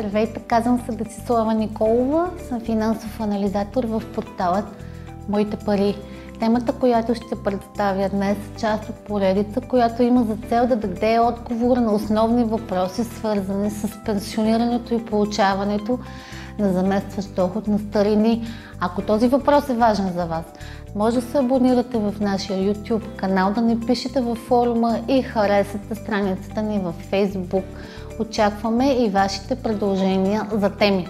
Здравейте, казвам се Десислава Николова, съм финансов анализатор в порталът Моите пари. Темата, която ще представя днес е част от поредица, която има за цел да даде отговор на основни въпроси, свързани с пенсионирането и получаването на заместващ доход на старини. Ако този въпрос е важен за вас, може да се абонирате в нашия YouTube канал, да ни пишете във форума и харесате страницата ни във Facebook. Очакваме и вашите предложения за теми.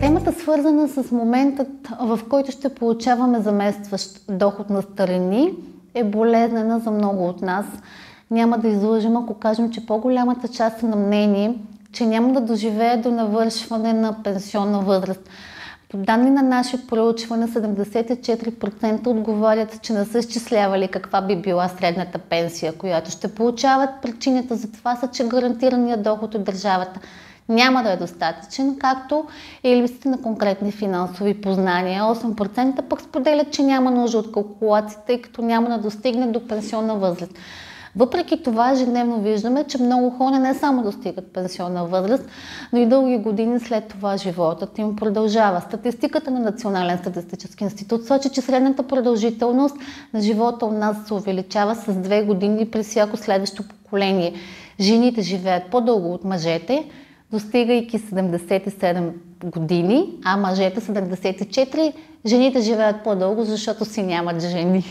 Темата свързана с моментът, в който ще получаваме заместващ доход на старини, е болезнена за много от нас. Няма да излъжим, ако кажем, че по-голямата част е на мнение, че няма да доживее до навършване на пенсионна възраст. По данни на наше проучване, 74% отговарят, че не са изчислявали каква би била средната пенсия, която ще получават. Причината за това са, че гарантираният доход от държавата няма да е достатъчен, както и липсата на конкретни финансови познания. 8% пък споделят, че няма нужда от калкулация, тъй като няма да достигне до пенсионна възраст. Въпреки това, ежедневно виждаме, че много хора не само достигат пенсионна възраст, но и дълги години след това животът им продължава. Статистиката на Национален статистически институт сочи, че средната продължителност на живота у нас се увеличава с две години при всяко следващо поколение. Жените живеят по-дълго от мъжете, достигайки 77 години, а мъжете 74. Жените живеят по-дълго, защото си нямат жени.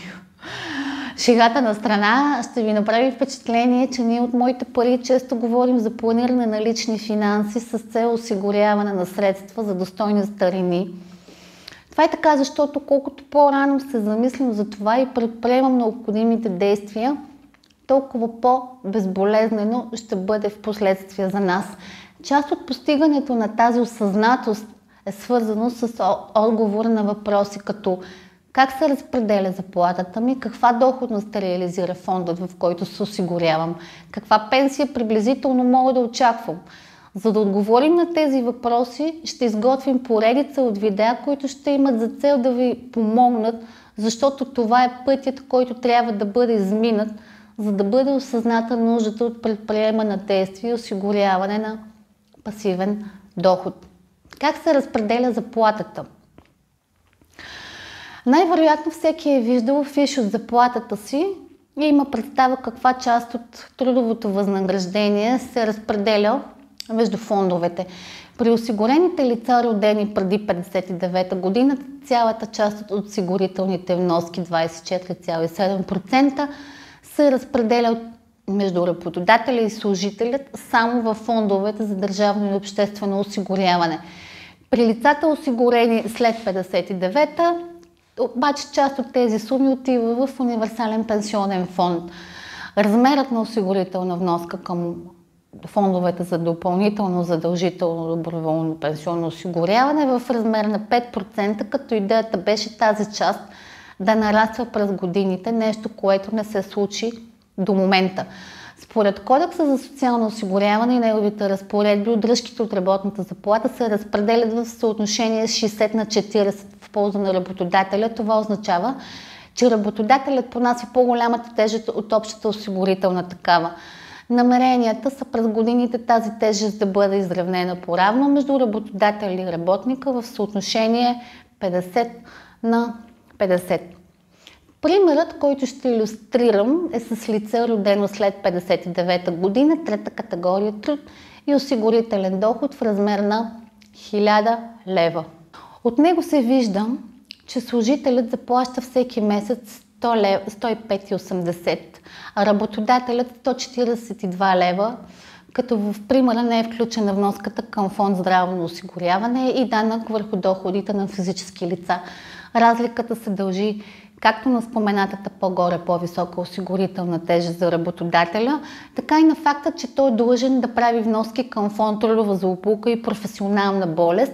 Шегата на страна ще ви направи впечатление, че ние от моите пари често говорим за планиране на лични финанси с цел осигуряване на средства за достойни старини. Това е така, защото колкото по-рано се замислим за това и предприемам необходимите действия, толкова по-безболезнено ще бъде в последствие за нас. Част от постигането на тази осъзнатост е свързано с отговор на въпроси като как се разпределя заплатата ми, каква доходност реализира фондът, в който се осигурявам, каква пенсия приблизително мога да очаквам. За да отговорим на тези въпроси, ще изготвим поредица от видеа, които ще имат за цел да ви помогнат, защото това е пътят, който трябва да бъде изминат, за да бъде осъзната нуждата от предприемане на действия и осигуряване на пасивен доход. Как се разпределя заплатата? Най-вероятно всеки е виждал фиш от заплатата си и има представа каква част от трудовото възнаграждение се разпределя между фондовете. При осигурените лица, родени преди 59 година, цялата част от осигурителните вноски, 24,7%, се разпределя между работодателя и служителят само в фондовете за държавно и обществено осигуряване. При лицата осигурени след 59-та обаче част от тези суми отива в универсален пенсионен фонд. Размерът на осигурителна вноска към фондовете за допълнително задължително доброволно пенсионно осигуряване е в размер на 5%, като идеята беше тази част да нараства през годините, нещо, което не се случи до момента. Според Кодекса за социално осигуряване и неговите разпоредби, отдръжките от работната заплата се разпределят в съотношение 60 на 40 в полза на работодателя. Това означава, че работодателят понася по-голямата тежест от общата осигурителна такава. Намеренията са през годините тази тежест да бъде изравнена по-равно между работодателя и работника в съотношение 50 на 50. Примерът, който ще иллюстрирам е с лице родено след 59 година, трета категория труд и осигурителен доход в размер на 1000 лева. От него се вижда, че служителят заплаща всеки месец 105,80, а работодателят 142 лева, като в примера не е включена вноската към фонд здравно осигуряване и данък върху доходите на физически лица. Разликата се дължи както на споменатата по-горе по-висока осигурителна тежест за работодателя, така и на факта, че той е длъжен да прави вноски към фонд трудова злополука и професионална болест,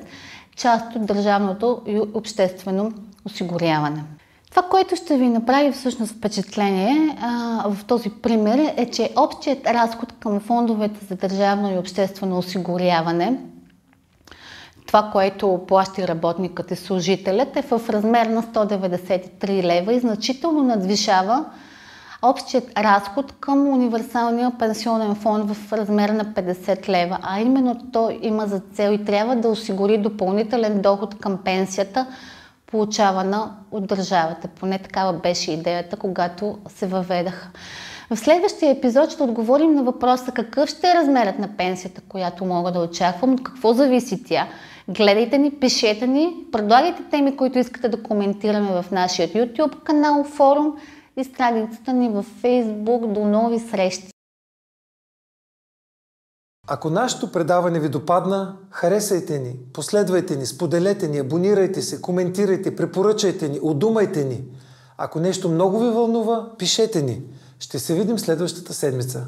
част от държавното и обществено осигуряване. Това, което ще ви направи всъщност впечатление а, в този пример е, че общият разход към фондовете за държавно и обществено осигуряване това, което плаща работникът и служителят е в размер на 193 лева и значително надвишава общият разход към универсалния пенсионен фонд в размер на 50 лева, а именно той има за цел и трябва да осигури допълнителен доход към пенсията, получавана от държавата. Поне такава беше идеята, когато се въведаха. В следващия епизод ще отговорим на въпроса какъв ще е размерът на пенсията, която мога да очаквам, от какво зависи тя. Гледайте ни, пишете ни, предлагайте теми, които искате да коментираме в нашия YouTube канал, форум и страницата ни във Facebook. До нови срещи! Ако нашето предаване ви допадна, харесайте ни, последвайте ни, споделете ни, абонирайте се, коментирайте, препоръчайте ни, удумайте ни. Ако нещо много ви вълнува, пишете ни. Ще се видим следващата седмица.